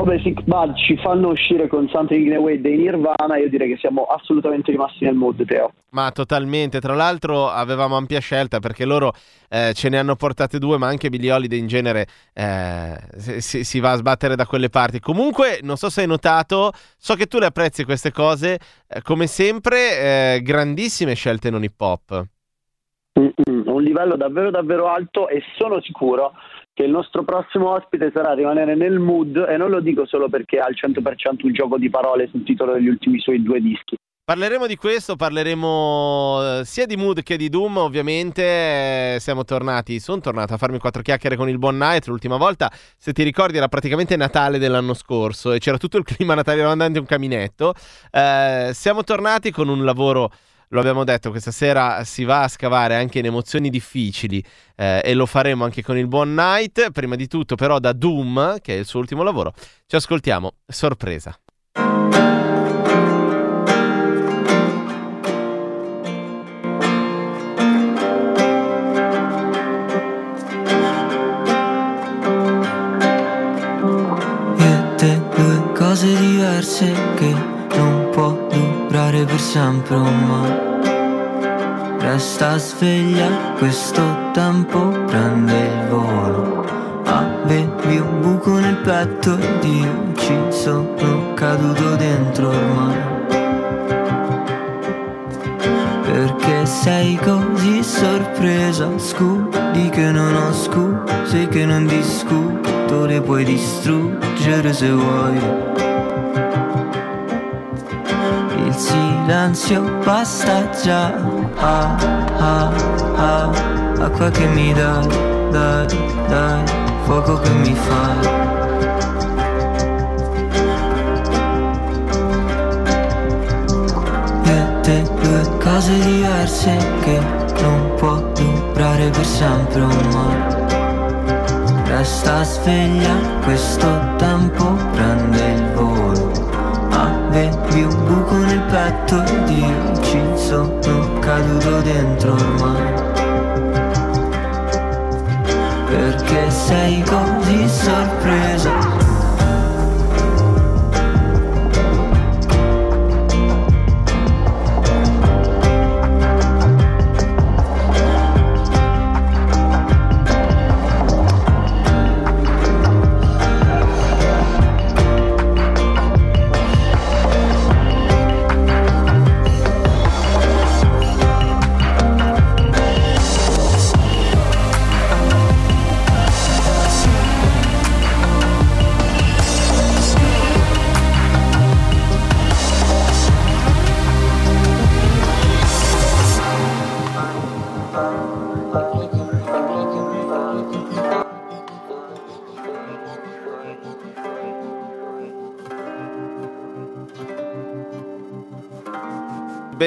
Serbo Basic Bud ci fanno uscire con Something in the Way dei Nirvana, io direi che siamo assolutamente rimasti nel mood, Teo. Ma totalmente, tra l'altro avevamo ampia scelta perché loro eh, ce ne hanno portate due, ma anche Billie Holiday in genere eh, si, si va a sbattere da quelle parti. Comunque, non so se hai notato, so che tu le apprezzi queste cose, eh, come sempre, eh, grandissime scelte non hip hop. Mm-mm, un livello davvero davvero alto e sono sicuro che il nostro prossimo ospite sarà rimanere nel mood e non lo dico solo perché ha al 100% un gioco di parole sul titolo degli ultimi suoi due dischi. Parleremo di questo, parleremo eh, sia di Mood che di Doom, ovviamente. Siamo tornati, sono tornato a farmi quattro chiacchiere con il buon Night l'ultima volta. Se ti ricordi, era praticamente Natale dell'anno scorso e c'era tutto il clima Natale, eravamo andati un caminetto. Eh, siamo tornati con un lavoro lo abbiamo detto, questa sera si va a scavare anche in emozioni difficili eh, e lo faremo anche con il buon Night. Prima di tutto, però, da Doom, che è il suo ultimo lavoro, ci ascoltiamo. Sorpresa. cose diverse che durare per sempre ma Resta sveglia, questo tempo prende il volo. Avevi un buco nel petto ed io ci sono caduto dentro ormai Perché sei così sorpresa Scudi che non ho scuse che non discuto Le puoi distruggere se vuoi silenzio basta già. Ah, ah, ah, Acqua che mi dai, dai, dai. Fuoco che mi fai E te due cose diverse che non può durare per sempre ormai Resta sveglia, questo tempo prende il volo. Avevi un buco nel petto io ci sono caduto dentro ormai Perché sei così sorpresa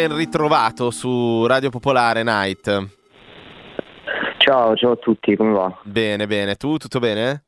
ben ritrovato su Radio Popolare Night. Ciao, ciao a tutti, come va? Bene, bene. Tu tutto bene?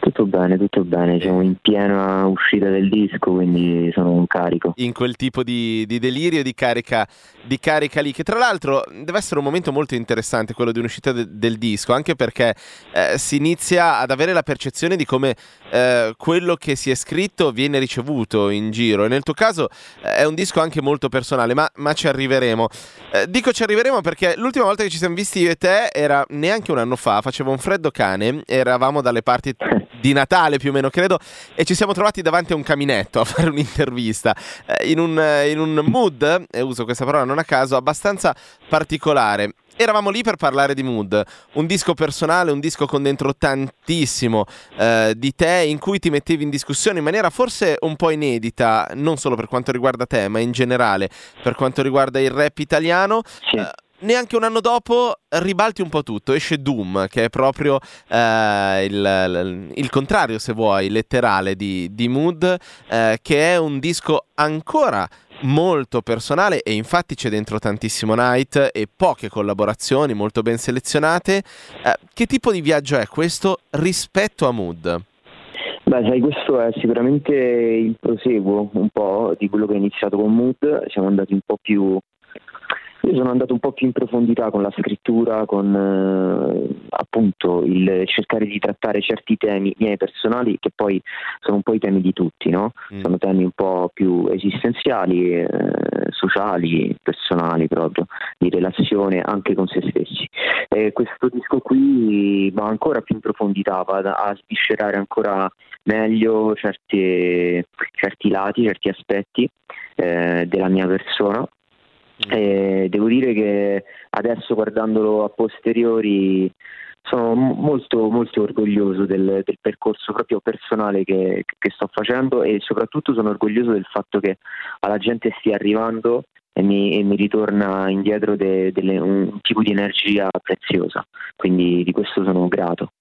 Tutto bene, tutto bene, siamo in piena uscita del disco, quindi sono in carico. In quel tipo di, di delirio, di carica, di carica lì, che tra l'altro deve essere un momento molto interessante quello di un'uscita de- del disco, anche perché eh, si inizia ad avere la percezione di come eh, quello che si è scritto viene ricevuto in giro. E nel tuo caso eh, è un disco anche molto personale, ma, ma ci arriveremo. Eh, dico ci arriveremo perché l'ultima volta che ci siamo visti io e te era neanche un anno fa, faceva un freddo cane, eravamo dalle parti di Natale più o meno credo e ci siamo trovati davanti a un caminetto a fare un'intervista eh, in, un, in un mood, e uso questa parola non a caso, abbastanza particolare eravamo lì per parlare di Mood, un disco personale, un disco con dentro tantissimo eh, di te, in cui ti mettevi in discussione in maniera forse un po' inedita, non solo per quanto riguarda te, ma in generale per quanto riguarda il rap italiano. Sì. Eh, neanche un anno dopo ribalti un po' tutto, esce Doom, che è proprio eh, il, il, contrario, se vuoi, letterale di, di Mood, eh, che è un disco ancora molto personale e infatti c'è dentro tantissimo night e poche collaborazioni molto ben selezionate. Eh, che tipo di viaggio è questo rispetto a Mood? Beh, sai, questo è sicuramente il proseguo un po' di quello che è iniziato con Mood, siamo andati un po' più io sono andato un po' più in profondità con la scrittura, con eh, appunto il cercare di trattare certi temi miei personali che poi sono un po' i temi di tutti, no? mm. Sono temi un po' più esistenziali, eh, sociali, personali proprio, di relazione anche con se stessi. E questo disco qui va ancora più in profondità, va a sviscerare ancora meglio certi, certi lati, certi aspetti eh, della mia persona e devo dire che adesso guardandolo a posteriori sono molto, molto orgoglioso del, del percorso proprio personale che, che, sto facendo e soprattutto sono orgoglioso del fatto che alla gente stia arrivando e mi, e mi ritorna indietro de, de, un tipo di energia preziosa, quindi di questo sono grato.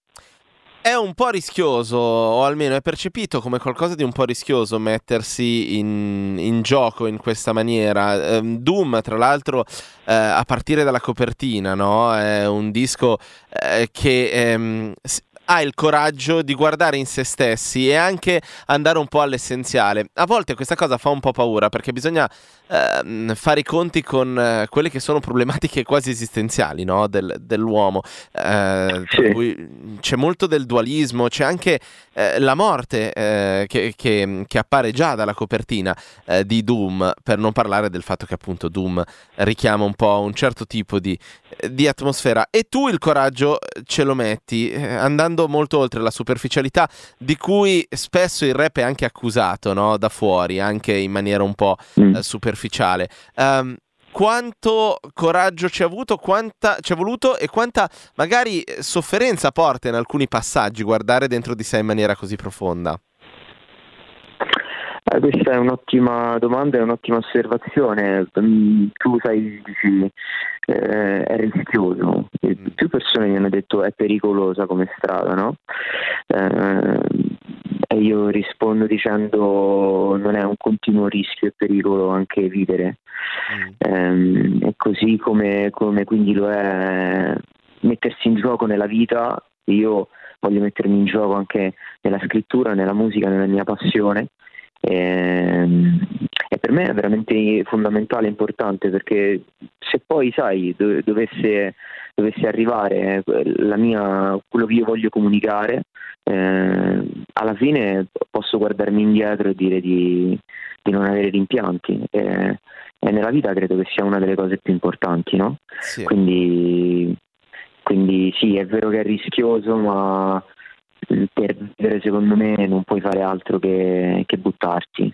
È un po' rischioso, o almeno è percepito come qualcosa di un po' rischioso mettersi in, in gioco in questa maniera. Um, Doom, tra l'altro, eh, a partire dalla copertina, no? è un disco eh, che ehm, ha il coraggio di guardare in se stessi e anche andare un po' all'essenziale. A volte questa cosa fa un po' paura perché bisogna eh, fare i conti con eh, quelle che sono problematiche quasi esistenziali no? Del, dell'uomo. Eh, sì. cui c'è molto del dualismo, c'è anche eh, la morte eh, che, che, che, appare già dalla copertina eh, di Doom, per non parlare del fatto che appunto Doom richiama un po' un certo tipo di, di atmosfera. E tu il coraggio ce lo metti andando andando molto oltre la superficialità di cui spesso il rap è anche accusato no? da fuori, anche in maniera un po' mm. eh, superficiale. Um, quanto coraggio ci ha avuto, quanta, ci è voluto e quanta magari sofferenza porta in alcuni passaggi guardare dentro di sé in maniera così profonda? Eh, questa è un'ottima domanda e un'ottima osservazione. Mm, tu sai, dici, eh, è rischioso. Mm. Più persone mi hanno detto è pericolosa come strada, no? Eh, e io rispondo dicendo non è un continuo rischio e pericolo anche vivere. Mm. Eh, e così come, come quindi lo è mettersi in gioco nella vita, io voglio mettermi in gioco anche nella scrittura, nella musica, nella mia passione e, ehm, e, per me è veramente fondamentale e importante perché se poi, sai, dovesse, dovesse arrivare mia, quello che io voglio comunicare, eh, alla fine posso guardarmi indietro e dire di, di non avere rimpianti. E, e, nella vita credo che sia una delle cose più importanti, no? Sì. Quindi, quindi sì, è vero che è rischioso, ma per vivere secondo me non puoi fare altro che, che buttarti.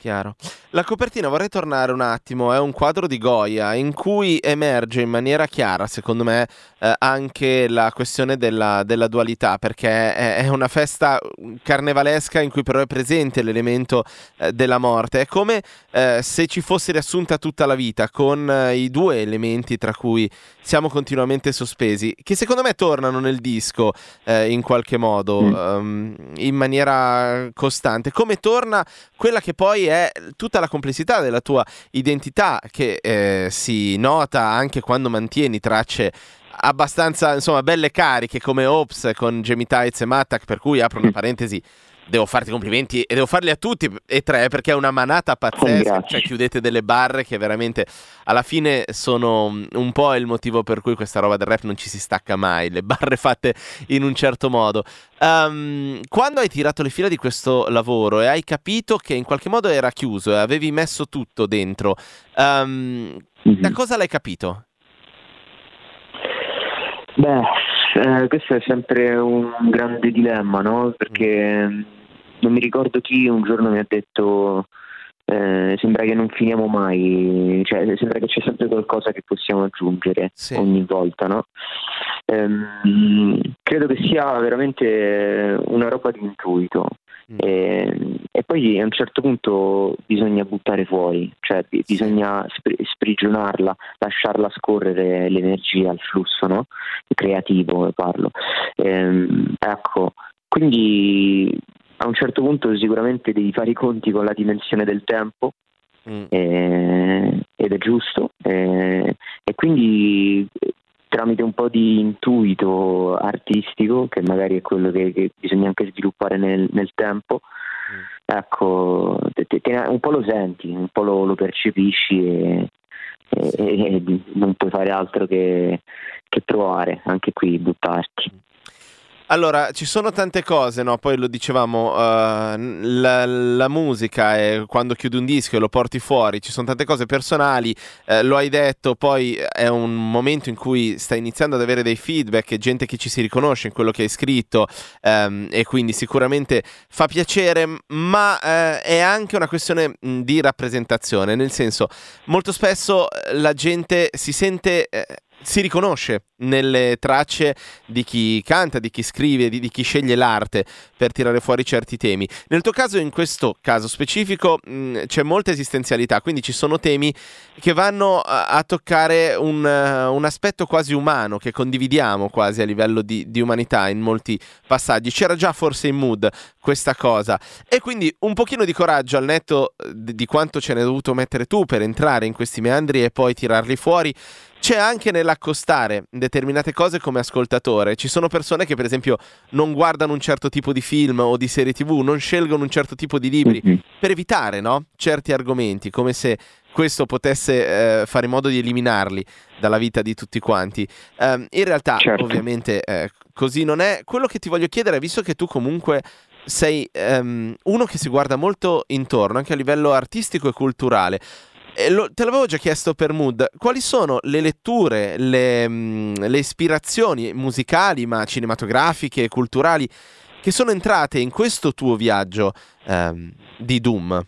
Chiaro. La copertina vorrei tornare un attimo, è un quadro di Goya in cui emerge in maniera chiara, secondo me, eh, anche la questione della, della dualità, perché è, è, una festa carnevalesca in cui però è presente l'elemento eh, della morte. È come eh, se ci fosse riassunta tutta la vita con eh, i due elementi tra cui siamo continuamente sospesi, che secondo me tornano nel disco eh, in qualche modo, mm. um, in maniera costante, come torna quella che poi è tutta la complessità della tua identità che eh, si nota anche quando mantieni tracce abbastanza insomma belle cariche come Ops con Jamie Tights e Mattack per cui apro una parentesi devo farti complimenti e devo farli a tutti e tre perché è una manata pazzesca. Cioè, chiudete delle barre che veramente alla fine sono un po' il motivo per cui questa roba del rap non ci si stacca mai. Le barre fatte in un certo modo. Um, quando hai tirato le fila di questo lavoro e hai capito che in qualche modo era chiuso e avevi messo tutto dentro, um, mm-hmm. da cosa l'hai capito? Beh, eh, questo è sempre un grande dilemma, no? Perché mm non mi ricordo chi un giorno mi ha detto eh, sembra che non finiamo mai, cioè sembra che c'è sempre qualcosa che possiamo aggiungere sì. ogni volta, no? ehm, credo che sia veramente una roba di intuito. Mm. E, e, poi a un certo punto bisogna buttare fuori, cioè b- bisogna spri- sprigionarla, lasciarla scorrere l'energia, il flusso no? creativo, parlo. Ehm, ecco, quindi a un certo punto sicuramente devi fare i conti con la dimensione del tempo mm. eh, ed è giusto eh, e quindi tramite un po' di intuito artistico che magari è quello che, che bisogna anche sviluppare nel, nel tempo mm. ecco te, te, un po' lo senti un po' lo, lo percepisci e, e, e, non puoi fare altro che, che provare anche qui buttarti allora, ci sono tante cose, no? Poi lo dicevamo, uh, la, la, musica è quando chiudi un disco e lo porti fuori, ci sono tante cose personali, eh, lo hai detto, poi è un momento in cui stai iniziando ad avere dei feedback gente che ci si riconosce in quello che hai scritto um, e quindi sicuramente fa piacere, ma uh, è anche una questione di rappresentazione, nel senso, molto spesso la gente si sente... Eh, si riconosce nelle tracce di chi canta, di chi scrive, di, di, chi sceglie l'arte per tirare fuori certi temi. Nel tuo caso, in questo caso specifico, mh, c'è molta esistenzialità, quindi ci sono temi che vanno a, a toccare un, uh, un, aspetto quasi umano, che condividiamo quasi a livello di, di umanità in molti passaggi. C'era già forse in mood questa cosa e quindi un pochino di coraggio al netto di, di quanto ce hai dovuto mettere tu per entrare in questi meandri e poi tirarli fuori c'è anche nell'accostare determinate cose come ascoltatore. Ci sono persone che, per esempio, non guardano un certo tipo di film o di serie TV, non scelgono un certo tipo di libri mm-hmm. per evitare no? certi argomenti, come se questo potesse eh, fare in modo di eliminarli dalla vita di tutti quanti. Um, in realtà, certo. ovviamente, eh, così non è. Quello che ti voglio chiedere, visto che tu comunque sei um, uno che si guarda molto intorno, anche a livello artistico e culturale, lo, te l'avevo già chiesto per Mood, quali sono le letture, le, mh, mm, le ispirazioni musicali, ma cinematografiche e culturali che sono entrate in questo tuo viaggio ehm, di Doom?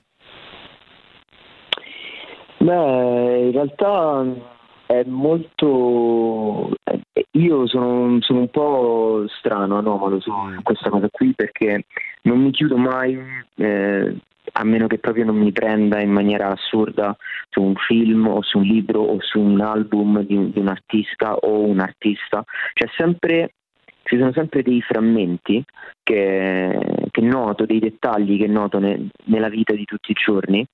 Beh, in realtà è molto... Io sono, sono un po' strano, anomalo su mm. questa cosa qui perché non mi chiudo mai eh, a meno che proprio non mi prenda in maniera assurda su un film o su un libro o su un album di, di un artista o un artista, c'è sempre ci sono sempre dei frammenti che, che noto, dei dettagli che noto ne, nella vita di tutti i giorni,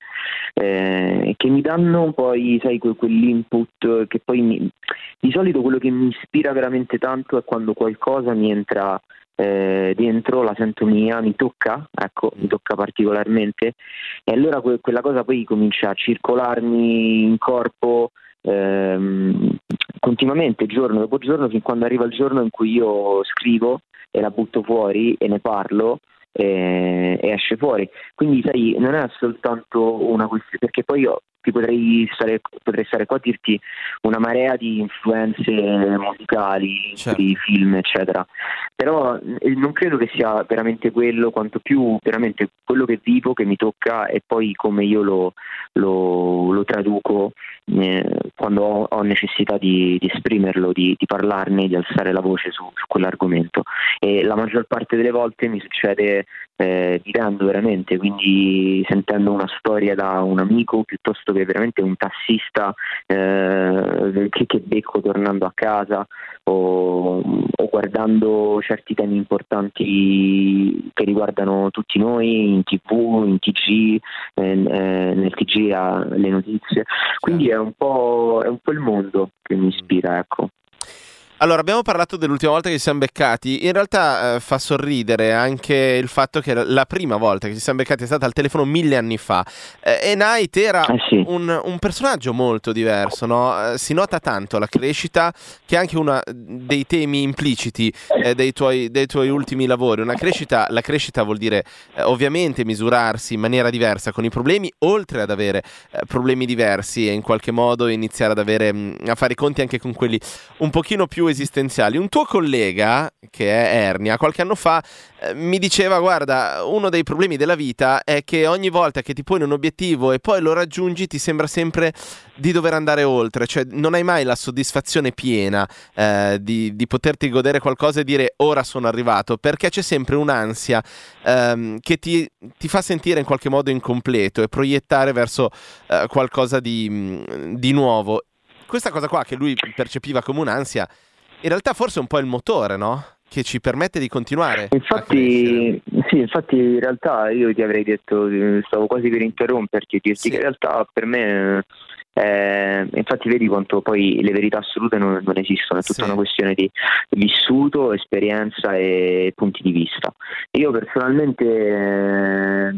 eh, che mi danno poi, sai, quell'input che poi mi, di solito quello che mi ispira veramente tanto è quando qualcosa mi entra eh, dentro, la sento mia, mi tocca, ecco, mi tocca particolarmente e allora que- quella cosa poi comincia a circolarmi in corpo ehm, continuamente, giorno dopo giorno, fin quando arriva il giorno in cui io scrivo e la butto fuori e ne parlo e, e esce fuori. Quindi sai, non è soltanto una questione, perché poi io ti potrei stare, potrei stare qua a dirti una marea di influenze musicali, certo. di film, eccetera. Però eh, non credo che sia veramente quello, quanto più veramente quello che vivo, che mi tocca e poi come io lo, lo, lo traduco eh, quando ho, ho necessità di, di esprimerlo, di, di, parlarne, di alzare la voce su, su, quell'argomento. E la maggior parte delle volte mi succede eh, vivendo veramente, quindi sentendo una storia da un amico piuttosto che veramente un tassista eh, che, che, becco tornando a casa o, o, guardando certi temi importanti che riguardano tutti noi in tv, in tg, eh, eh nel tg le notizie. Quindi è un, po', è un po' il mondo che mi ispira, ecco. Allora, abbiamo parlato dell'ultima volta che ci siamo beccati. In realtà eh, fa sorridere anche il fatto che la prima volta che ci siamo beccati è stata al telefono mille anni fa. Eh, e Night era eh sì. un, un, personaggio molto diverso, no? eh, si nota tanto la crescita, che è anche uno dei temi impliciti eh, dei tuoi, dei, tuoi, ultimi lavori. Una crescita, la crescita vuol dire eh, ovviamente misurarsi in maniera diversa con i problemi, oltre ad avere problemi diversi e in qualche modo iniziare ad avere, mh, a fare i conti anche con quelli un pochino più esistenziali. Un tuo collega, che è Ernia, qualche anno fa eh, mi diceva: Guarda, uno dei problemi della vita è che ogni volta che ti poni un obiettivo e poi lo raggiungi, ti sembra sempre di dover andare oltre, cioè non hai mai la soddisfazione piena eh, di, di, poterti godere qualcosa e dire ora sono arrivato, perché c'è sempre un'ansia ehm, che ti, ti, fa sentire in qualche modo incompleto e proiettare verso eh, qualcosa di, di nuovo. Questa cosa qua che lui percepiva come un'ansia in realtà forse è un po' il motore, no? Che ci permette di continuare. Infatti, sì, infatti in realtà io ti avrei detto, stavo quasi per interromperti, dirti sì. che in realtà per me eh, infatti vedi quanto poi le verità assolute non, non esistono, è tutta sì. una questione di vissuto, esperienza e punti di vista. Io personalmente eh,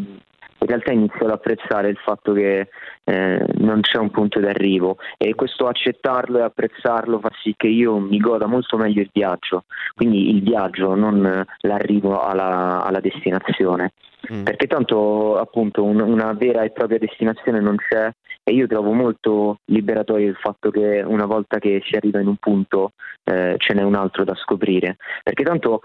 in realtà inizio ad apprezzare il fatto che eh, non c'è un punto d'arrivo e questo accettarlo e apprezzarlo fa sì che io mi goda molto meglio il viaggio, quindi il viaggio, non l'arrivo alla, alla destinazione. Mm. Perché tanto appunto un, una vera e propria destinazione non c'è e io trovo molto liberatorio il fatto che una volta che si arriva in un punto eh, ce n'è un altro da scoprire. Perché tanto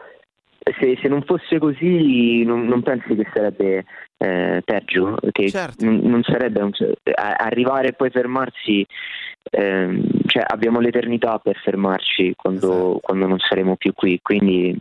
se, se, non fosse così non, non pensi che sarebbe eh, peggio, che certo. non, non, sarebbe un, arrivare e poi fermarsi ehm, cioè, abbiamo l'eternità per fermarci quando, Esatto. quando non saremo più qui, quindi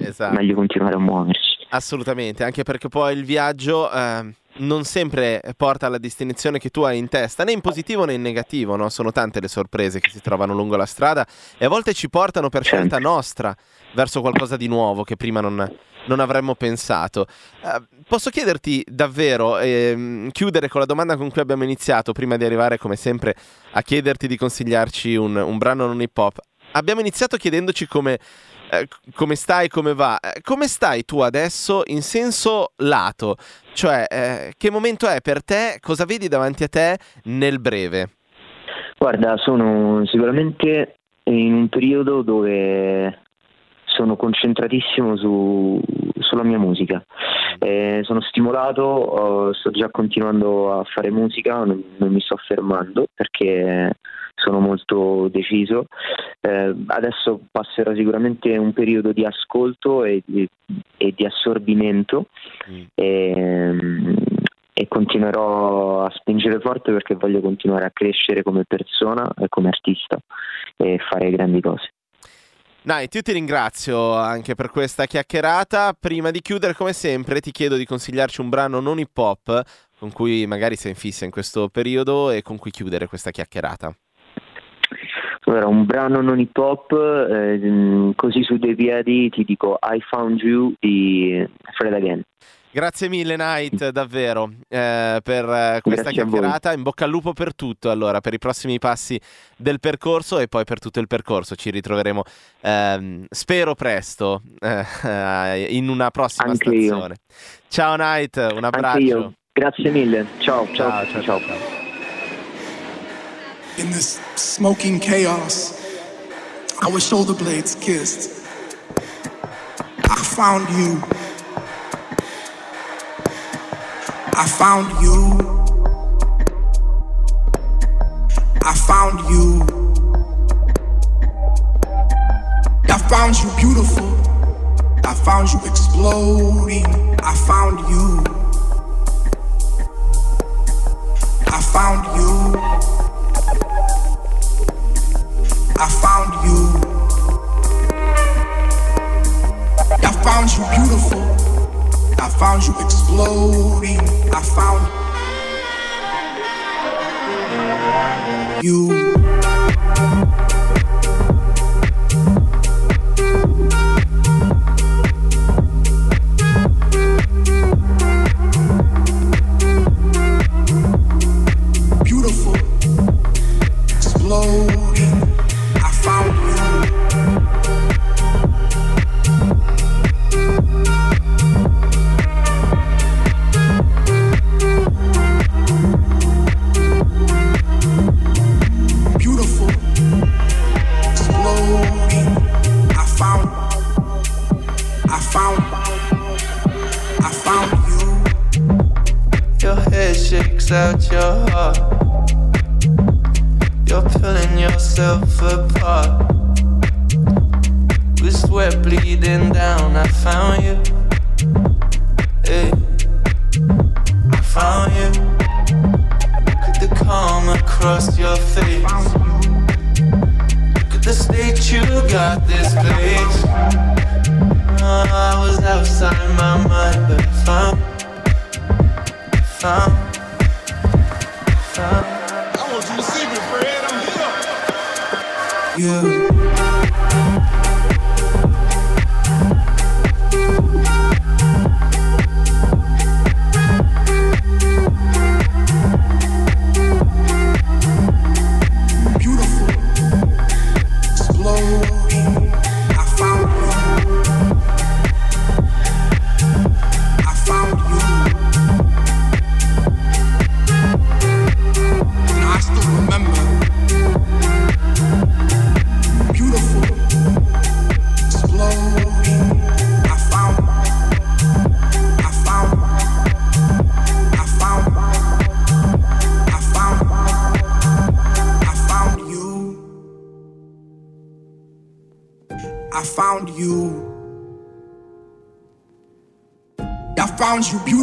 Esatto. meglio continuare a muoverci. Assolutamente, anche perché poi il viaggio eh, non sempre porta alla destinazione che tu hai in testa, né in positivo né in negativo, no? Sono tante le sorprese che si trovano lungo la strada e a volte ci portano per Certo. scelta nostra verso qualcosa di nuovo che prima non, non avremmo pensato. Eh, posso chiederti davvero, ehm, chiudere con la domanda con cui abbiamo iniziato, prima di arrivare come sempre a chiederti di consigliarci un, un brano non hip hop. Abbiamo iniziato chiedendoci come, eh, come stai, come va. Eh, come stai tu adesso in senso lato? Cioè, eh, che momento è per te? Cosa vedi davanti a te nel breve? Guarda, sono sicuramente in un periodo dove sono concentratissimo su- sulla mia musica. Eh, sono stimolato, eh, sto già continuando a fare musica, non, non mi sto fermando perché sono molto deciso. Eh, adesso passerò sicuramente un periodo di ascolto e di, e di assorbimento e, e continuerò a spingere forte perché voglio continuare a crescere come persona e come artista e fare grandi cose. Night, io ti ringrazio anche per questa chiacchierata. Prima di chiudere, come sempre, ti chiedo di consigliarci un brano non hip hop con cui magari sei in fissa in questo periodo e con cui chiudere questa chiacchierata. Allora, un brano non hip hop, eh, mm, così su due piedi ti dico I Found You di Fred Again. Grazie mille Night, davvero, eh, per eh, questa Grazie chiacchierata. In bocca al lupo per tutto, allora, per i prossimi passi del percorso e poi per tutto il percorso. Ci ritroveremo, ehm, spero presto, eh, in una prossima Anche io. stazione. Ciao Night, un abbraccio. Io. Grazie mille. Ciao, ciao, ciao, ciao. In this smoking chaos, our shoulder blades kissed. I found you. I found you. I found you. I found you beautiful. I found you exploding. I found you. I found you. I found you. I found you beautiful. I found you exploding. I found you.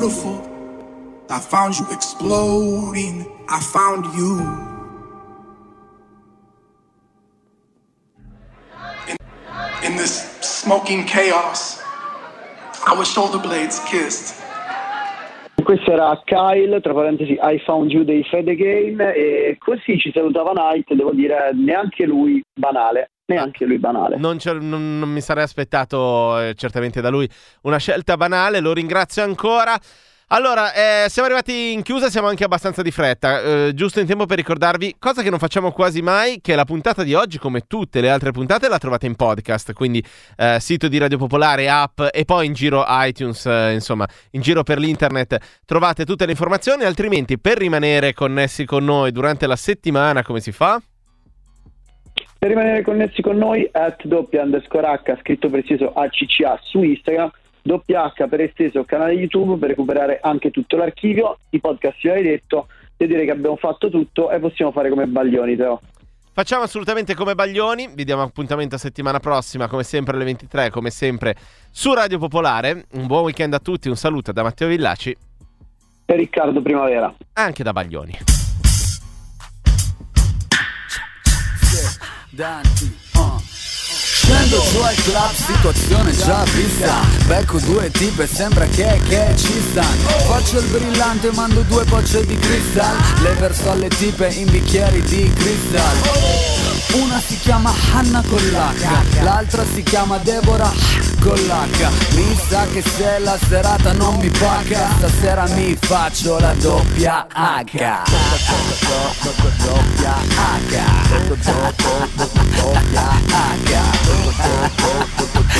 beautiful. I found you exploding. I found you. In, in this smoking chaos, our shoulder blades kissed. Questo era Kyle, tra parentesi, I found you dei Fed Game e così ci salutava Knight, devo dire, neanche lui banale neanche lui banale. Non, non- non mi sarei aspettato eh, certamente da lui una scelta banale, lo ringrazio ancora. Allora, eh, siamo arrivati in chiusa, siamo anche abbastanza di fretta, eh, giusto in tempo per ricordarvi, cosa che non facciamo quasi mai, che la puntata di oggi, come tutte le altre puntate, la trovate in podcast, quindi eh, sito di Radio Popolare, app e poi in giro iTunes, eh, insomma, in giro per l'internet trovate tutte le informazioni, altrimenti per rimanere connessi con noi durante la settimana, come si fa? Per rimanere connessi con noi, at doppia underscore H, scritto preciso ACCA su Instagram, doppia H per esteso canale YouTube per recuperare anche tutto l'archivio, i podcast vi hai detto, io direi che abbiamo fatto tutto e possiamo fare come Baglioni, Teo. Facciamo assolutamente come Baglioni, vi diamo appuntamento a settimana prossima, come sempre alle 23, come sempre su Radio Popolare. Un buon weekend a tutti, un saluto da Matteo Villaci. E Riccardo Primavera. Anche da Baglioni. Danti, uh. Scendo su al club, situazione già vista. Becco due tipe, sembra che, che ci stanno. Faccio il brillante, mando due bocce di cristal. Le verso alle tipe in bicchieri di cristal. Una si chiama Hanna con l'H L'altra si chiama Deborah con l'H. Mi sa che se la serata non mi paga Stasera mi faccio la doppia H. Doppia H Doppia H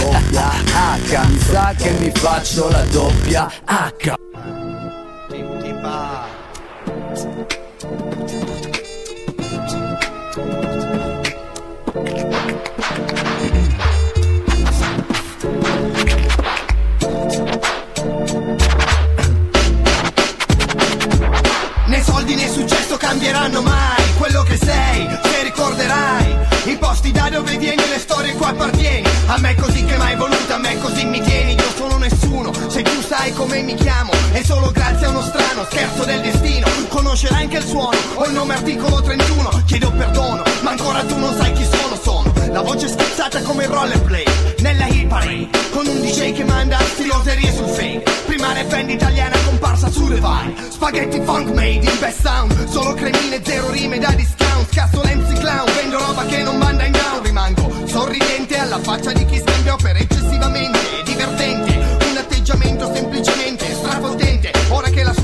Doppia H Mi sa che mi faccio la doppia H. Né cambieranno mai quello che sei, se ricorderai. I posti da dove vieni, le storie qua appartieni. A me così che mai voluto, a me così mi tieni Io sai come mi chiamo È solo grazie a uno strano scherzo del destino. Conoscerai anche il suono, ho il nome articolo 31 Chiedo perdono, ma ancora tu non sai chi sono, sono La voce spezzata come il rollerblade Nella hit parade Con un DJ che manda stiloserie sul fake. Prima rap band italiana comparsa su Revive. Spaghetti funk made in best sound Solo cremine, zero rime da discount. l'MC clown, vendo roba che non manda in down. Rimango sorridente alla faccia di chi scambiò per eccessivamente Di atteggiamento semplicemente strafottente. Ora che la storia